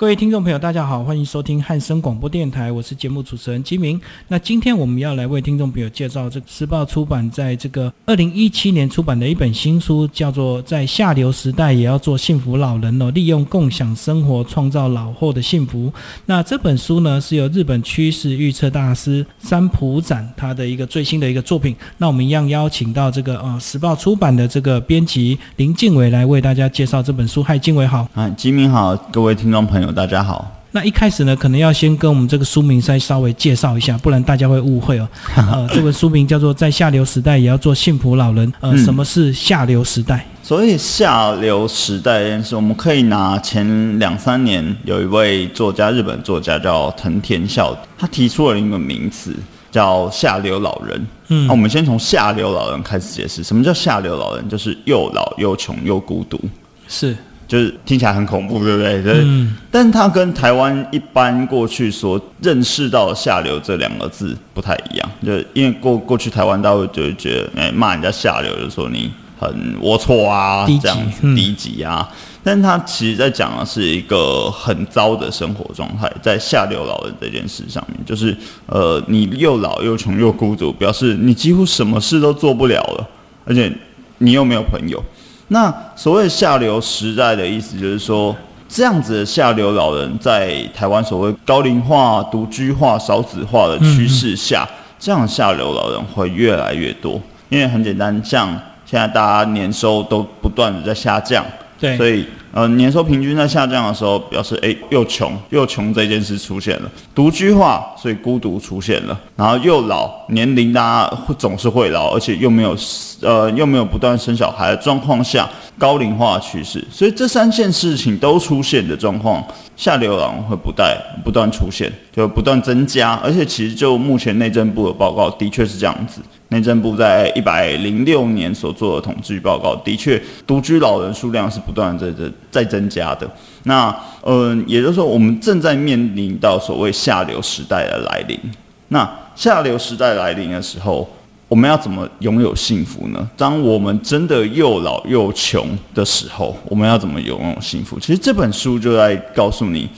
各位听众朋友，大家好，欢迎收听汉声广播电台，我是节目主持人金明。那今天我们要来为听众朋友介绍这个时报出版在这个二零一七年出版的一本新书，叫做《在下流时代也要做幸福老人》哦，利用共享生活创造老后的幸福。那这本书呢，是由日本趋势预测大师三浦展他的一个最新的一个作品。那我们一样邀请到这个呃时报出版的这个编辑林敬伟来为大家介绍这本书。嗨，静伟好。啊，金明好，各位听众朋友。大家好，那一开始呢，可能要先跟我们这个书名再稍微介绍一下，不然大家会误会哦。呃，这本书名叫做《在下流时代也要做幸福老人》。呃，什么是下流时代？所以下流时代是我们可以拿前两三年有一位作家，日本作家叫藤田孝，他提出了一个名词叫下流老人。嗯，那我们先从下流老人开始解释，什么叫下流老人？就是又老又穷又孤独。是。就是听起来很恐怖，对不对？嗯。但是它跟台湾一般过去所认识到“下流”这两个字不太一样，就因为过过去台湾大家会就会觉得，哎，骂人家下流，就说你很龌龊啊，这样子低级啊。但是他其实在讲的是一个很糟的生活状态，在下流老人这件事上面，就是呃，你又老又穷又孤独，表示你几乎什么事都做不了了，而且你又没有朋友。那所谓下流时代的意思，就是说，这样子的下流老人在台湾所谓高龄化、独居化、少子化的趋势下，这样下流老人会越来越多。因为很简单，像现在大家年收都不断的在下降，对，所以。呃，年收平均在下降的时候，表示哎，又穷又穷这件事出现了，独居化，所以孤独出现了，然后又老，年龄大家总是会老，而且又没有呃又没有不断生小孩的状况下，高龄化趋势，所以这三件事情都出现的状况，下流老人会不断不断出现，就不断增加，而且其实就目前内政部的报告的确是这样子。内政部在一百零六年所做的统计报告，的确独居老人数量是不断在在在增加的。那嗯，也就是说，我们正在面临到所谓下流时代的来临。那下流时代来临的时候，我们要怎么拥有幸福呢？当我们真的又老又穷的时候，我们要怎么拥有幸福？其实这本书就在告诉你。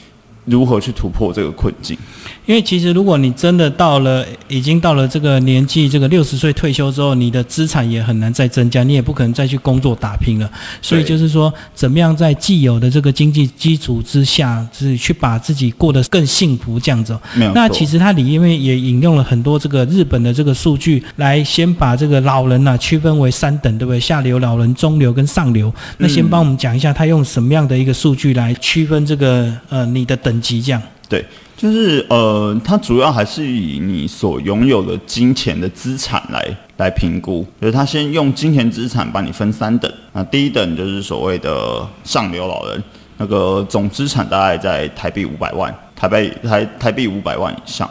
如何去突破这个困境？因为其实，如果你真的到了已经到了这个年纪，这个六十岁退休之后，你的资产也很难再增加，你也不可能再去工作打拼了。所以就是说，怎么样在既有的这个经济基础之下，是去把自己过得更幸福这样子。那其实它里面也引用了很多这个日本的这个数据，来先把这个老人呢区分为三等，对不对？下流老人、中流跟上流。那先帮我们讲一下，他用什么样的一个数据来区分这个呃你的等。等级这样，对，就是呃，它主要还是以你所拥有的金钱的资产来来评估，就是他先用金钱资产帮你分三等，那第一等就是所谓的上流老人，那个总资产大概在台币五百万，台币台台币五百万以上，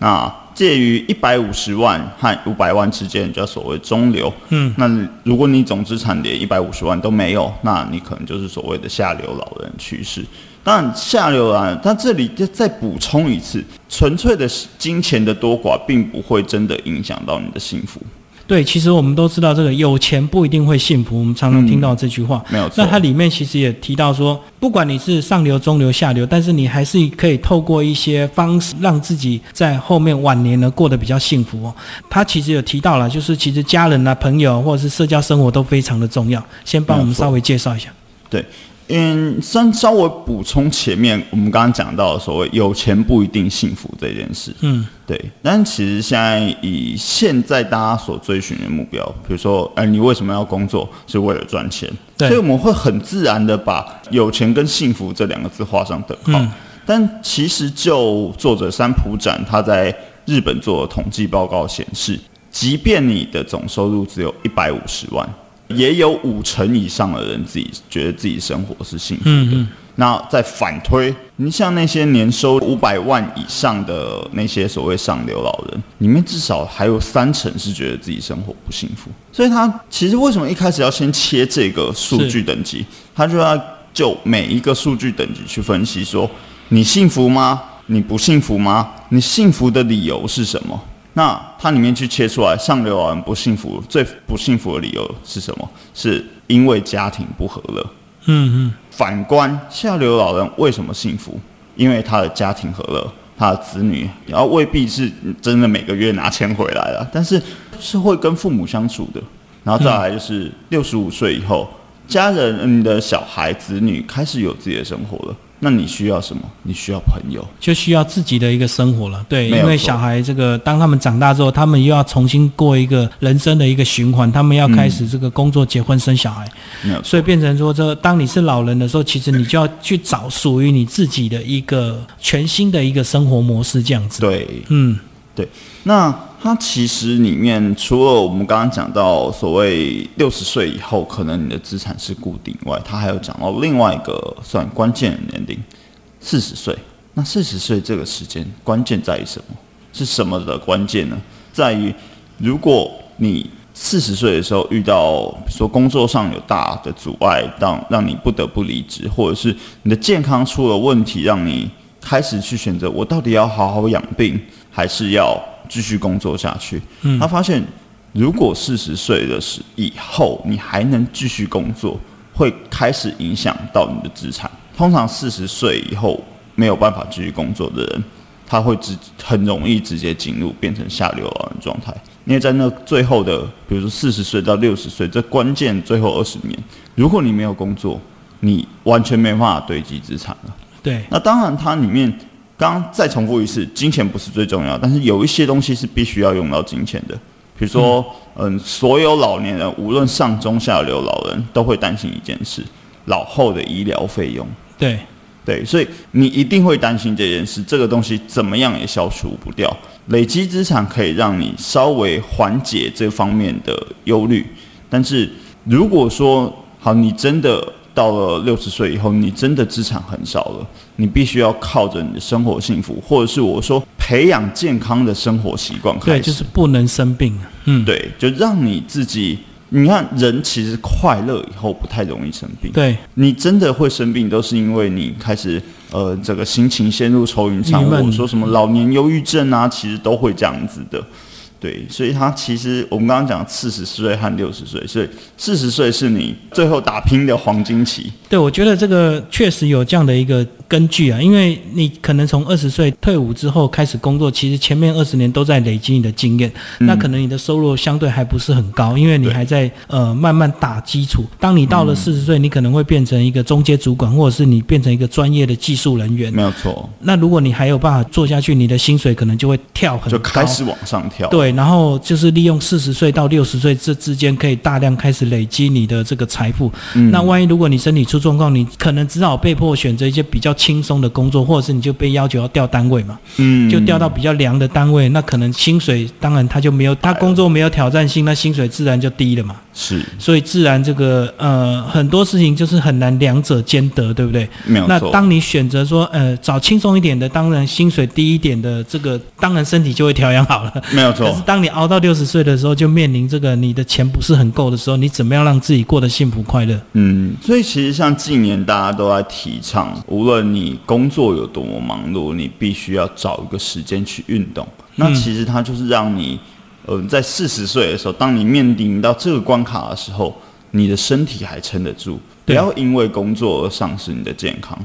那介于一百五十万和五百万之间叫所谓中流，嗯，那如果你总资产连一百五十万都没有，那你可能就是所谓的下流老人趋势。当然，下流啊，但这里就再补充一次，纯粹的金钱的多寡，并不会真的影响到你的幸福。对，其实我们都知道，这个有钱不一定会幸福。我们常常听到这句话，没有错。那它里面其实也提到说，不管你是上流、中流、下流，但是你还是可以透过一些方式，让自己在后面晚年呢过得比较幸福哦。他其实有提到了，就是其实家人啊、朋友或者是社交生活都非常的重要。先帮我们稍微介绍一下。对。嗯，先稍微补充前面我们刚刚讲到的所谓有钱不一定幸福这件事。嗯，对。但其实现在以现在大家所追寻的目标，比如说，哎，你为什么要工作？是为了赚钱。对。所以我们会很自然的把有钱跟幸福这两个字画上等号。但其实就作者三浦展他在日本做的统计报告显示，即便你的总收入只有一百五十万。也有五成以上的人自己觉得自己生活是幸福的。那再反推，你像那些年收五百万以上的那些所谓上流老人，里面至少还有三成是觉得自己生活不幸福。所以他其实为什么一开始要先切这个数据等级？他就要就每一个数据等级去分析，说你幸福吗？你不幸福吗？你幸福的理由是什么？那它里面去切出来，上流老人不幸福，最不幸福的理由是什么？是因为家庭不和乐。嗯嗯。反观下流老人为什么幸福？因为他的家庭和乐，他的子女，然后未必是真的每个月拿钱回来了，但是是会跟父母相处的。然后再来就是六十五岁以后，家人、你的小孩、子女开始有自己的生活了。那你需要什么？你需要朋友，就需要自己的一个生活了。对，因为小孩这个，当他们长大之后，他们又要重新过一个人生的一个循环，他们要开始这个工作、结婚、生小孩，没有所以变成说，这当你是老人的时候，其实你就要去找属于你自己的一个全新的一个生活模式，这样子。对。嗯，对那它其实里面除了我们刚刚讲到所谓六十岁以后，可能你的资产是固定外，它还有讲到另外一个算关键的年龄，四十岁。那四十岁这个时间关键在于什么？是什么的关键呢？在于如果你四十岁的时候遇到，说工作上有大的阻碍，让让你不得不离职，或者是你的健康出了问题，让你开始去选择，我到底要好好养病，还是要继续工作下去？嗯他发现，如果四十岁的时以后你还能继续工作，会开始影响到你的资产。通常四十岁以后没有办法继续工作的人，他会直很容易直接进入变成下流老人状态。因为在那最后的，比如说四十岁到六十岁这关键最后二十年，如果你没有工作，你完全没办法堆积资产了。对，那当然，它里面刚刚再重复一次，金钱不是最重要，但是有一些东西是必须要用到金钱的。比如说，嗯所有老年人，无论上中下流老人，都会担心一件事：老后的医疗费用。对，对，所以你一定会担心这件事，这个东西怎么样也消除不掉。累积资产可以让你稍微缓解这方面的忧虑，但是如果说好，你真的到了六十岁以后，你真的资产很少了，你必须要靠着你的生活幸福，或者是我说培养健康的生活习惯开对，就是不能生病。嗯，对，就让你自己，你看人其实快乐以后不太容易生病。对，你真的会生病，都是因为你开始呃，这个心情陷入愁云惨雾，说什么老年忧郁症啊，其实都会这样子的。对，所以他其实我们刚刚讲四十岁和六十岁，所以四十岁是你最后打拼的黄金期。对，我觉得这个确实有这样的一个根据啊，因为你可能从二十岁退伍之后开始工作，其实前面二十年都在累积你的经验，那可能你的收入相对还不是很高，因为你还在呃慢慢打基础。当你到了四十岁，你可能会变成一个中阶主管，或者是你变成一个专业的技术人员。没有错，那如果你还有办法做下去，你的薪水可能就会跳很高，就开始往上跳。对，然后就是利用四十岁到六十岁这之间，可以大量开始累积你的这个财富。嗯那万一如果你身体出状况，你可能只好被迫选择一些比较轻松的工作，或者是你就被要求要调单位嘛，嗯就调到比较凉的单位，那可能薪水当然他就没有，他工作没有挑战性，那薪水自然就低了嘛。是所以自然这个呃很多事情就是很难两者兼得，对不对？那没有错。当你选择说呃找轻松一点的，当然薪水低一点的，这个当然身体就会调养好了。没有错当你熬到六十岁的时候，就面临这个你的钱不是很够的时候，你怎么样让自己过得幸福快乐？嗯，所以其实像近年大家都在提倡，无论你工作有多么忙碌，你必须要找一个时间去运动。那嗯其实它就是让你，呃，在四十岁的时候，当你面临到这个关卡的时候，你的身体还撑得住，不要因为工作而丧失你的健康。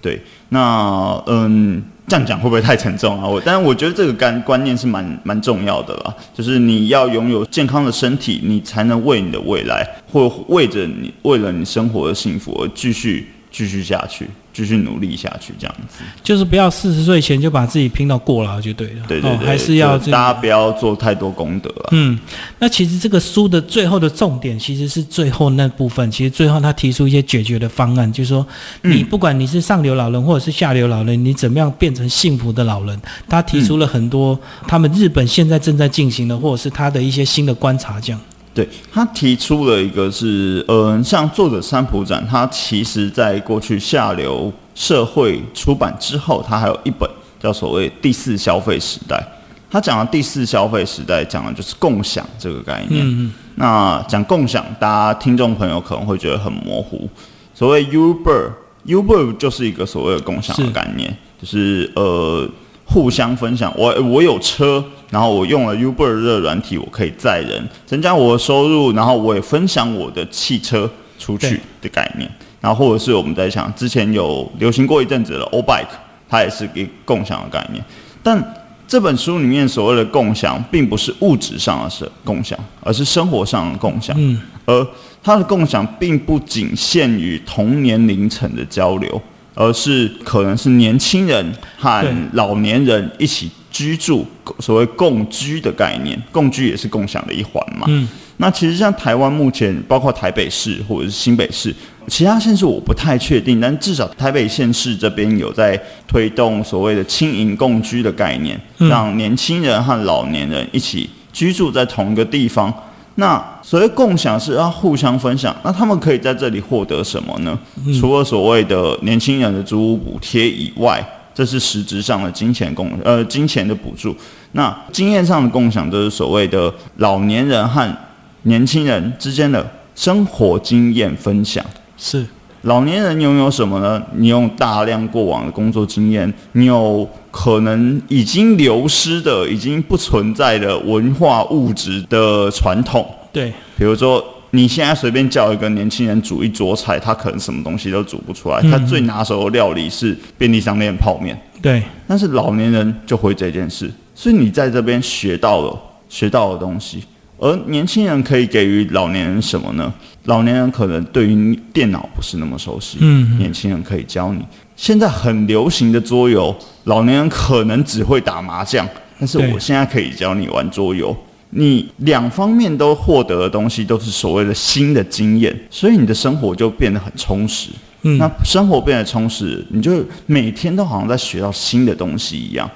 对，那嗯，这样讲会不会太沉重啊？我，但是我觉得这个观观念是蛮蛮重要的啦，就是你要拥有健康的身体，你才能为你的未来，或为着你为了你生活的幸福而继续继续下去，继续努力下去，这样子。就是不要四十岁前就把自己拼到过劳就对了。哦、对还是要。大家不要做太多功德啊。嗯，那其实这个书的最后的重点其实是最后那部分。其实最后他提出一些解决的方案，就是说，你不管你是上流老人或者是下流老人，你怎么样变成幸福的老人？他提出了很多他们日本现在正在进行的，或者是他的一些新的观察，这样。对他提出了一个是，嗯、像作者三浦展，他其实在过去下流社会出版之后，他还有一本叫所谓第四消费时代。他讲的第四消费时代，讲的就是共享这个概念。嗯嗯，那讲共享，大家听众朋友可能会觉得很模糊。所谓 Uber，Uber 就是一个所谓的共享的概念，就是呃互相分享。我我有车，然后我用了 Uber 的软体，我可以载人，增加我的收入，然后我也分享我的汽车出去的概念。然后或者是我们在想，之前有流行过一阵子的 O Bike，它也是一个共享的概念。但这本书里面所谓的共享，并不是物质上的是共享，而是生活上的共享。嗯，而它的共享并不仅限于同年龄层的交流，而是可能是年轻人和老年人一起居住，所谓共居的概念，共居也是共享的一环嘛。嗯，那其实像台湾目前，包括台北市或者是新北市，其他县市我不太确定，但至少台北县市这边有在推动所谓的轻盈共居的概念，嗯让年轻人和老年人一起居住在同一个地方。那所谓共享是要互相分享，那他们可以在这里获得什么呢？除了所谓的年轻人的租屋补贴以外，这是实质上的金钱共呃金钱的补助。那经验上的共享，就是所谓的老年人和年轻人之间的生活经验分享。是，老年人拥有什么呢？你用大量过往的工作经验，你有可能已经流失的、已经不存在的文化物质的传统，对，比如说。你现在随便叫一个年轻人煮一桌菜，他可能什么东西都煮不出来。他最拿手的料理是便利商店泡面，对，但是老年人就会这件事，所以你在这边学到了学到的东西，而年轻人可以给予老年人什么呢？老年人可能对于电脑不是那么熟悉，嗯年轻人可以教你。现在很流行的桌游，老年人可能只会打麻将，但是我现在可以教你玩桌游。你两方面都获得的东西都是所谓的新的经验，所以你的生活就变得很充实。嗯那生活变得充实，你就每天都好像在学到新的东西一样，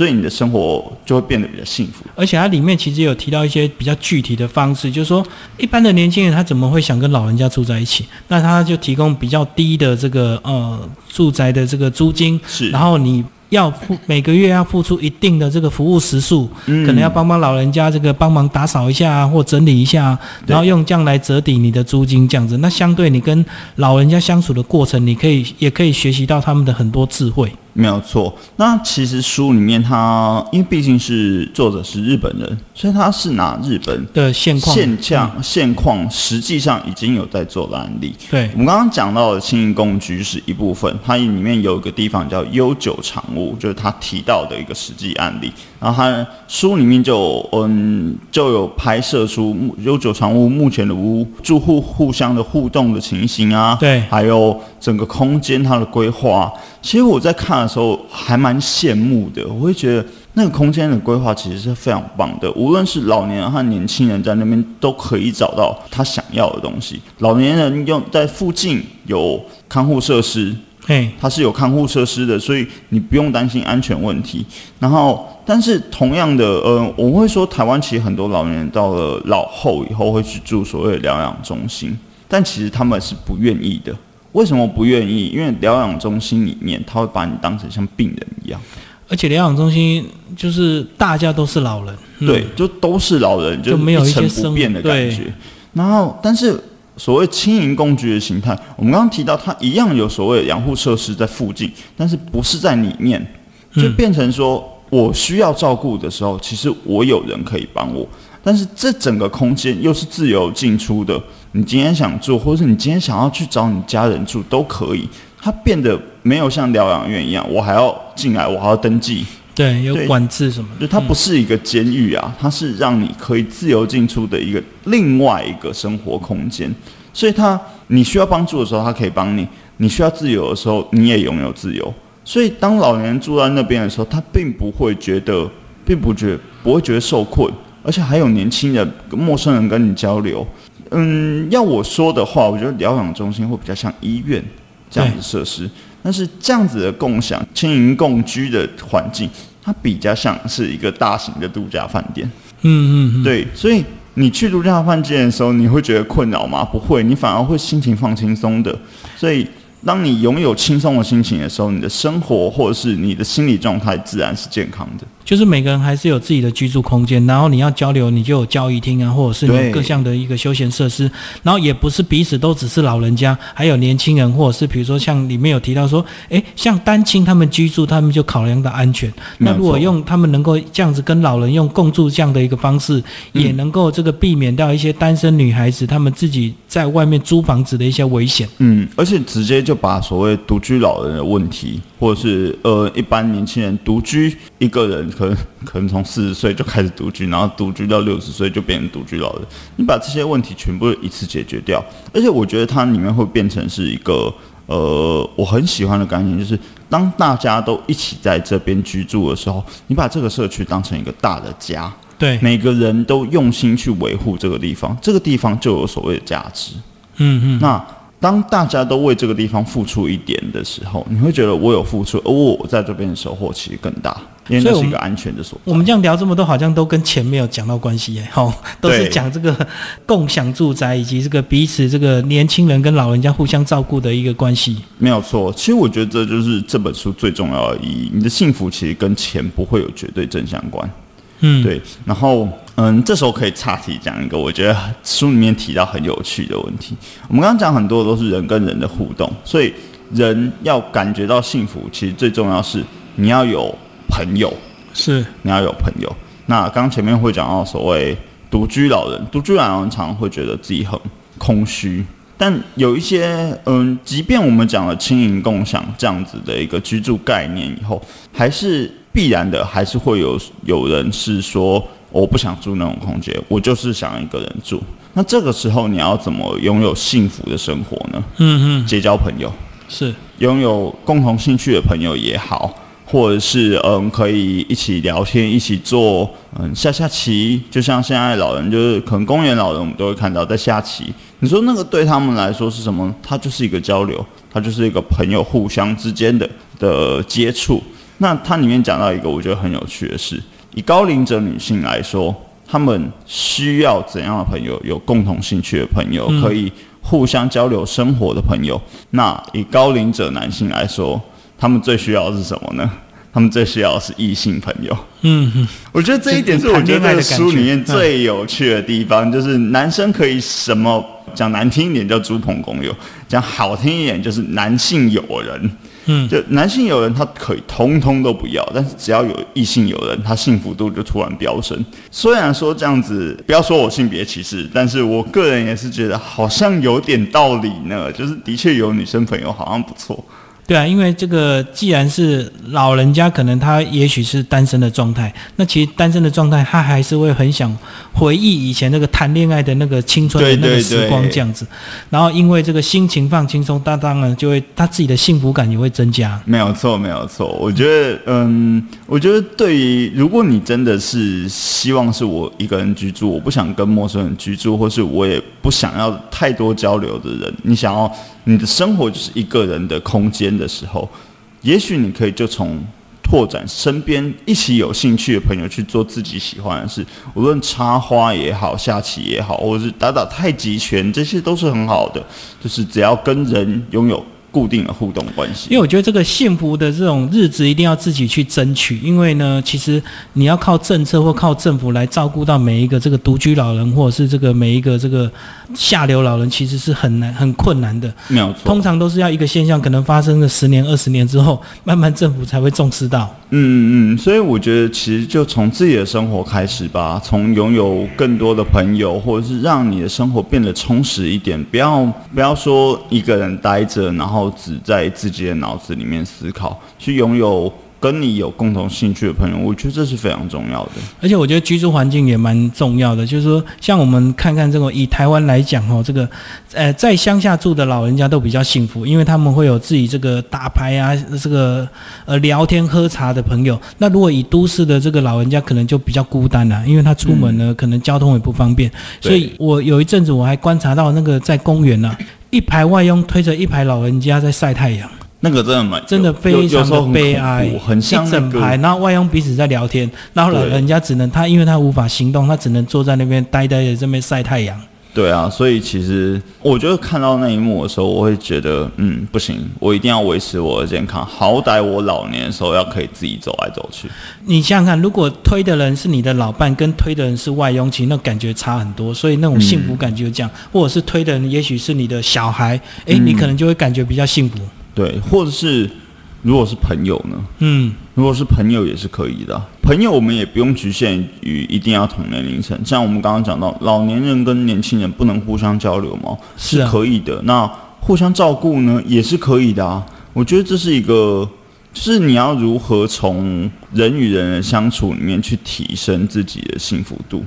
所以你的生活就会变得比较幸福。而且它里面其实有提到一些比较具体的方式，就是说一般的年轻人他怎么会想跟老人家住在一起？那他就提供比较低的这个呃住宅的这个租金，是然后你要付每个月要付出一定的这个服务时数，嗯可能要帮帮老人家这个帮忙打扫一下啊或整理一下啊，然后用这样来折抵你的租金，这样子。那相对你跟老人家相处的过程，你可以也可以学习到他们的很多智慧。没有错。那其实书里面它，因为毕竟是作者是日本人，所以他是拿日本的现况，现象、现况，实际上已经有在做的案例。对我们刚刚讲到的轻盈工具是一部分，它里面有一个地方叫悠久长屋，就是他提到的一个实际案例。然后他书里面就嗯就有拍摄出悠久长屋目前的屋住户互相的互动的情形啊，对还有整个空间它的规划。其实我在看的时候还蛮羡慕的，我会觉得那个空间的规划其实是非常棒的，无论是老年人和年轻人在那边都可以找到他想要的东西。老年人用在附近有看护设施，嘿，它是有看护设施的，所以你不用担心安全问题。然后，但是同样的，呃，我会说台湾其实很多老年人到了老后以后会去住所谓的疗养中心，但其实他们是不愿意的。为什么不愿意？因为疗养中心里面他会把你当成像病人一样，而且疗养中心就是大家都是老人，嗯对，就都是老人，就没有一成生不变的感觉。然后，但是所谓轻盈共居的形态，我们刚刚提到，它一样有所谓的养护设施在附近，但是不是在里面，就嗯变成说我需要照顾的时候，其实我有人可以帮我，但是这整个空间又是自由进出的。你今天想住，或者是你今天想要去找你家人住都可以。它变得没有像疗养院一样，我还要进来，我还要登记，对，有对管制什么的，就它不是一个监狱啊，它是让你可以自由进出的一个另外一个生活空间。所以它你需要帮助的时候，它可以帮你；你需要自由的时候，你也拥有自由。所以当老年人住在那边的时候，他并不会觉得，并不觉不会觉得受困，而且还有年轻人、陌生人跟你交流。嗯，要我说的话，我觉得疗养中心会比较像医院这样子设施，但是这样子的共享、轻盈共居的环境，它比较像是一个大型的度假饭店。嗯嗯嗯，对，所以你去度假饭店的时候，你会觉得困扰吗？不会，你反而会心情放轻松的。所以，当你拥有轻松的心情的时候，你的生活或者是你的心理状态自然是健康的。就是每个人还是有自己的居住空间，然后你要交流，你就有交易厅啊，或者是你有各项的一个休闲设施，然后也不是彼此都只是老人家，还有年轻人，或者是比如说像里面有提到说，诶，像单亲他们居住，他们就考量到安全。那如果用他们能够这样子跟老人用共住这样的一个方式，嗯也能够这个避免掉一些单身女孩子她们自己在外面租房子的一些危险。嗯，而且直接就把所谓独居老人的问题或者是呃一般年轻人独居，一个人可能可能从四十岁就开始独居，然后独居到六十岁就变成独居老人。你把这些问题全部一次解决掉，而且我觉得它里面会变成是一个呃我很喜欢的概念，就是当大家都一起在这边居住的时候，你把这个社区当成一个大的家，对，每个人都用心去维护这个地方，这个地方就有所谓的价值。嗯嗯，那当大家都为这个地方付出一点的时候，你会觉得我有付出，而我在这边的收获其实更大，因为所以我们那是一个安全的所在。我们这样聊这么多，好像都跟钱没有讲到关系耶，吼，都是讲这个共享住宅以及这个彼此这个年轻人跟老人家互相照顾的一个关系。没有错，其实我觉得这就是这本书最重要的意义。你的幸福其实跟钱不会有绝对正相关。嗯，对，然后嗯，这时候可以岔题讲一个我觉得书里面提到很有趣的问题。我们刚刚讲很多都是人跟人的互动，所以人要感觉到幸福，其实最重要是你要有朋友，是，你要有朋友。那刚刚前面会讲到所谓独居老人，独居老人常常会觉得自己很空虚，但有一些嗯，即便我们讲了轻盈共享这样子的一个居住概念以后，还是必然的，还是会有有人是说我不想住那种空间，我就是想一个人住。那这个时候你要怎么拥有幸福的生活呢？嗯嗯，结交朋友。是，拥有共同兴趣的朋友也好，或者是嗯可以一起聊天、一起做嗯下下棋，就像现在老人就是可能公园老人我们都会看到在下棋。你说那个对他们来说是什么？它就是一个交流，它就是一个朋友互相之间的的接触。那它里面讲到一个我觉得很有趣的事，以高龄者女性来说，她们需要怎样的朋友？有共同兴趣的朋友，可以互相交流生活的朋友。那以高龄者男性来说，他们最需要的是什么呢？他们最需要的是异性朋友。嗯嗯，我觉得这一点是我觉得这个书里面最有趣的地方，就是男生可以什么讲难听一点叫猪朋狗友，讲好听一点就是男性友人。嗯，就男性友人他可以通通都不要，但是只要有异性友人，他幸福度就突然飙升。虽然说这样子，不要说我性别歧视，但是我个人也是觉得好像有点道理呢。就是的确有女生朋友好像不错。对啊，因为这个既然是老人家，可能他也许是单身的状态，那其实单身的状态，他还是会很想回忆以前那个谈恋爱的那个青春的那个时光这样子。然后因为这个心情放轻松，他当然就会他自己的幸福感也会增加。没有错，没有错。我觉得，嗯，我觉得对于如果你真的是希望是我一个人居住，我不想跟陌生人居住，或是我也不想要太多交流的人，你想要你的生活就是一个人的空间的时候，也许你可以就从拓展身边一起有兴趣的朋友去做自己喜欢的事，无论插花也好，下棋也好，或者是打打太极拳，这些都是很好的。就是只要跟人拥有固定的互动关系。因为我觉得这个幸福的这种日子一定要自己去争取，因为呢，其实你要靠政策或靠政府来照顾到每一个这个独居老人，或者是这个每一个这个下流老人，其实是很难、很困难的。没有错通，常都是要一个现象可能发生了十年、二十年之后，慢慢政府才会重视到。嗯嗯，所以我觉得其实就从自己的生活开始吧，从拥有更多的朋友，或者是让你的生活变得充实一点，不要不要说一个人待着，然后只在自己的脑子里面思考，去拥有跟你有共同兴趣的朋友，我觉得这是非常重要的。而且我觉得居住环境也蛮重要的，就是说，像我们看看这个以台湾来讲哦，这个呃在乡下住的老人家都比较幸福，因为他们会有自己这个打牌啊，这个呃聊天喝茶的朋友。那如果以都市的这个老人家，可能就比较孤单了、因为他出门呢，可能交通也不方便。所以我有一阵子我还观察到那个在公园呢、一排外佣推着一排老人家在晒太阳。那个真的蛮真的非常的悲哀恐怖，很像那一整排，然后外佣彼此在聊天，然后老人家只能他，因为他无法行动，他只能坐在那边呆呆的这边晒太阳。对啊，所以其实我觉得看到那一幕的时候，我会觉得，嗯，不行，我一定要维持我的健康，好歹我老年的时候要可以自己走来走去。你想想看，如果推的人是你的老伴，跟推的人是外佣，其实那感觉差很多，所以那种幸福感就是这样。或者是推的人也许是你的小孩，诶，嗯你可能就会感觉比较幸福。对，或者是如果是朋友呢？嗯，如果是朋友也是可以的啊、朋友我们也不用局限于一定要同年龄层，像我们刚刚讲到，老年人跟年轻人不能互相交流吗？是啊可以的。那互相照顾呢，也是可以的啊。我觉得这是一个就是你要如何从人与人的相处里面去提升自己的幸福度。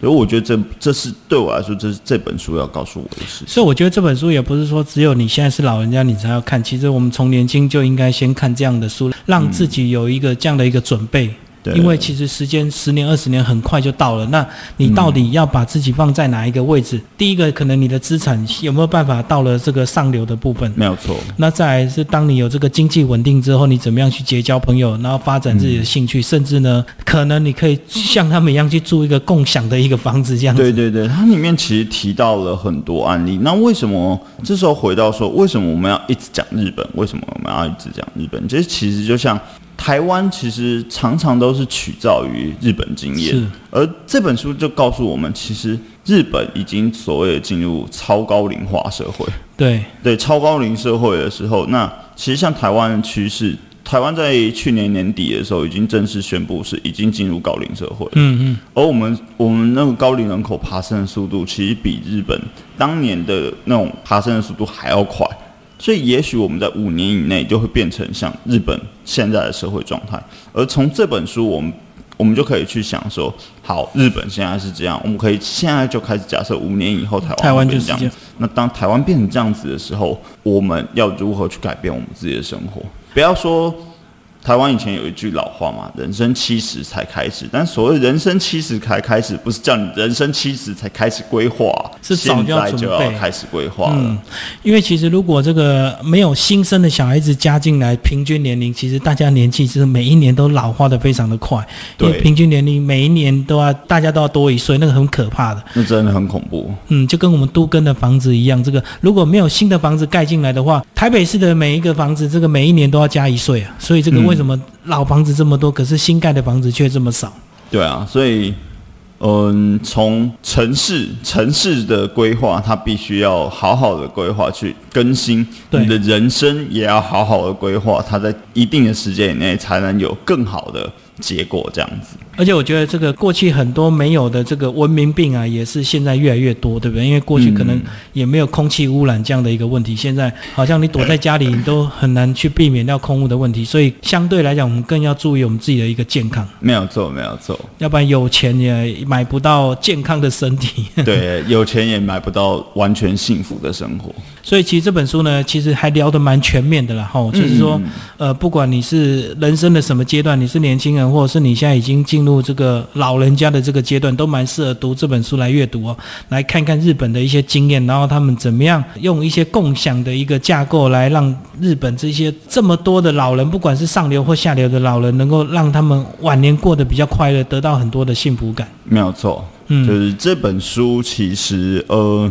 所以我觉得这这是对我来说，这是这本书要告诉我的事情。所以我觉得这本书也不是说只有你现在是老人家你才要看，其实我们从年轻就应该先看这样的书，让自己有一个这样的一个准备。对因为其实时间十年二十年很快就到了，那你到底要把自己放在哪一个位置？第一个，可能你的资产有没有办法到了这个上流的部分？没有错，那再来是当你有这个经济稳定之后，你怎么样去结交朋友，然后发展自己的兴趣，甚至呢，可能你可以像他们一样去住一个共享的一个房子这样子。对对对，它里面其实提到了很多案例。那为什么这时候回到说，为什么我们要一直讲日本？为什么我们要一直讲日本？这其实就像台湾，其实常常都是取造于日本经验，而这本书就告诉我们，其实日本已经所谓的进入超高龄化社会。对对超高龄社会的时候，那其实像台湾的趋势，台湾在去年年底的时候已经正式宣布是已经进入高龄社会。嗯嗯，而我们我们那个高龄人口爬升的速度，其实比日本当年的那种爬升的速度还要快。所以，也许我们在五年以内就会变成像日本现在的社会状态。而从这本书，我们我们就可以去想说，好，日本现在是这样，我们可以现在就开始假设五年以后台湾台湾就是这样。那当台湾变成这样子的时候，我们要如何去改变我们自己的生活？不要说台湾以前有一句老话嘛，“人生七十才开始”，但所谓人生七十才开始，不是叫你人生七十才开始规划，是早就要现在就要准备开始规划了。嗯，因为其实如果这个没有新生的小孩子加进来，平均年龄其实大家年纪是每一年都老化的非常的快，因为对平均年龄每一年都要大家都要多一岁，那个很可怕的。那真的很恐怖。嗯，就跟我们都跟的房子一样，这个如果没有新的房子盖进来的话，台北市的每一个房子，这个每一年都要加一岁啊。所以这个嗯为什么老房子这么多，可是新盖的房子却这么少？对啊，所以，嗯，从城市城市的规划，它必须要好好的规划去更新，对你的人生也要好好的规划，它在一定的时间以内才能有更好的结果，这样子。而且我觉得这个过去很多没有的这个文明病啊，也是现在越来越多，对不对？因为过去可能也没有空气污染这样的一个问题，现在好像你躲在家里，你都很难去避免掉空污的问题，所以相对来讲，我们更要注意我们自己的一个健康，没有错，没有错。要不然有钱也买不到健康的身体。对，有钱也买不到完全幸福的生活。所以其实这本书呢，其实还聊得蛮全面的啦，吼，就是说，呃，不管你是人生的什么阶段，你是年轻人，或者是你现在已经进入这个老人家的这个阶段，都蛮适合读这本书来阅读哦，来看看日本的一些经验，然后他们怎么样用一些共享的一个架构来让日本这些这么多的老人，不管是上流或下流的老人，能够让他们晚年过得比较快乐，得到很多的幸福感。没有错，嗯。就是这本书其实呃，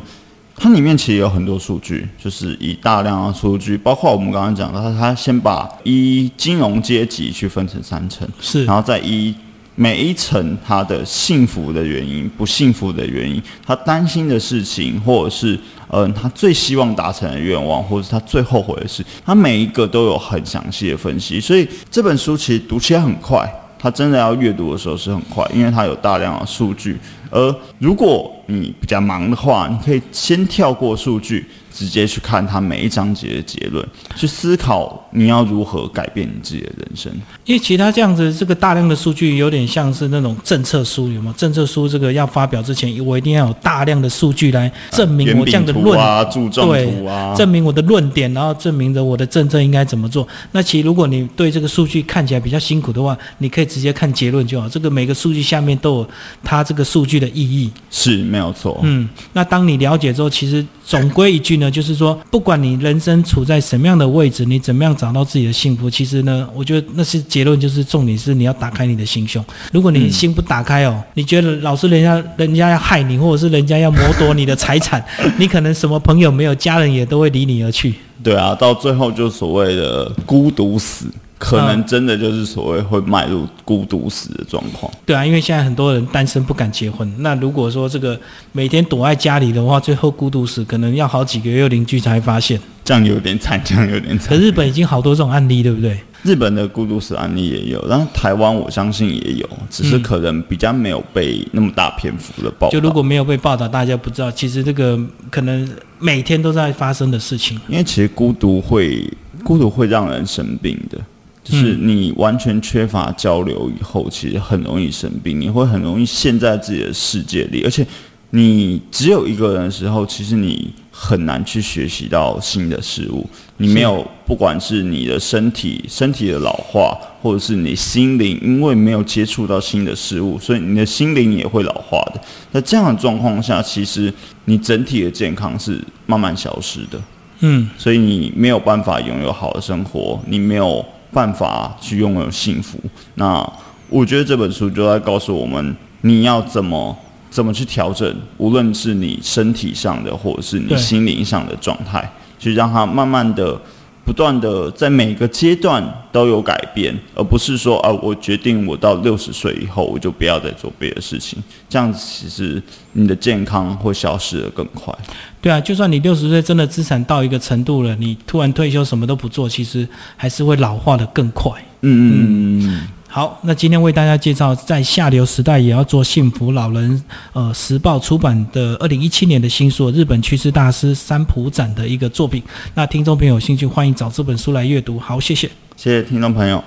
它里面其实有很多数据，就是以大量的数据，包括我们刚刚讲的，它它先把一金融阶级去分成三层，是然后再一每一层它的幸福的原因、不幸福的原因，他担心的事情，或者是嗯、呃他最希望达成的愿望，或者是他最后悔的事，他每一个都有很详细的分析，所以这本书其实读起来很快。他真的要阅读的时候是很快，因为它有大量的数据。而如果你比较忙的话，你可以先跳过数据，直接去看它每一章节的结论，去思考你要如何改变你自己的人生。因为其他这样子，这个大量的数据有点像是那种政策书，有没有？政策书这个要发表之前，我一定要有大量的数据来证明我这样的论啊、柱状对图啊，证明我的论点，然后证明着我的政策应该怎么做。那其实如果你对这个数据看起来比较辛苦的话，你可以直接看结论就好。这个每个数据下面都有它这个数据的意义。是没有错。嗯，那当你了解之后，其实总归一句呢，就是说，不管你人生处在什么样的位置，你怎么样找到自己的幸福，其实呢，我觉得那是结论，就是重点是你要打开你的心胸。如果你心不打开哦，你觉得老是人家人家要害你，或者是人家要剥夺你的财产，你可能什么朋友没有，家人也都会离你而去。对啊，到最后就所谓的孤独死，可能嗯真的就是所谓会迈入孤独死的状况。对啊，因为现在很多人单身不敢结婚。那如果说这个每天躲在家里的话，最后孤独死，可能要好几个月邻居才发现。这样有点惨，这样有点惨。可日本已经好多这种案例，对不对？日本的孤独死案例也有，然后台湾我相信也有，只是可能比较没有被那么大篇幅的报道。就如果没有被报道，大家不知道，其实这个可能每天都在发生的事情。因为其实孤独会孤独会让人生病的，就是你完全缺乏交流以后，其实很容易生病，你会很容易陷在自己的世界里，而且你只有一个人的时候，其实你很难去学习到新的事物。你没有，不管是你的身体身体的老化，或者是你心灵，因为没有接触到新的事物，所以你的心灵也会老化的。那这样的状况下，其实你整体的健康是慢慢消失的。嗯，所以你没有办法拥有好的生活，你没有办法去拥有幸福。那我觉得这本书就在告诉我们，你要怎么怎么去调整，无论是你身体上的，或者是你心灵上的状态，去让它慢慢的、不断的在每个阶段都有改变，而不是说啊，我决定我到六十岁以后，我就不要再做别的事情。这样子其实你的健康会消失的更快。对啊，就算你六十岁真的资产到一个程度了，你突然退休什么都不做，其实还是会老化的更快。嗯嗯嗯嗯。好，那今天为大家介绍在下流时代也要做幸福老人，呃，时报出版的二零一七年的新书《日本趋势大师三浦展》的一个作品。那听众朋友有兴趣，欢迎找这本书来阅读。好，谢谢。谢谢听众朋友。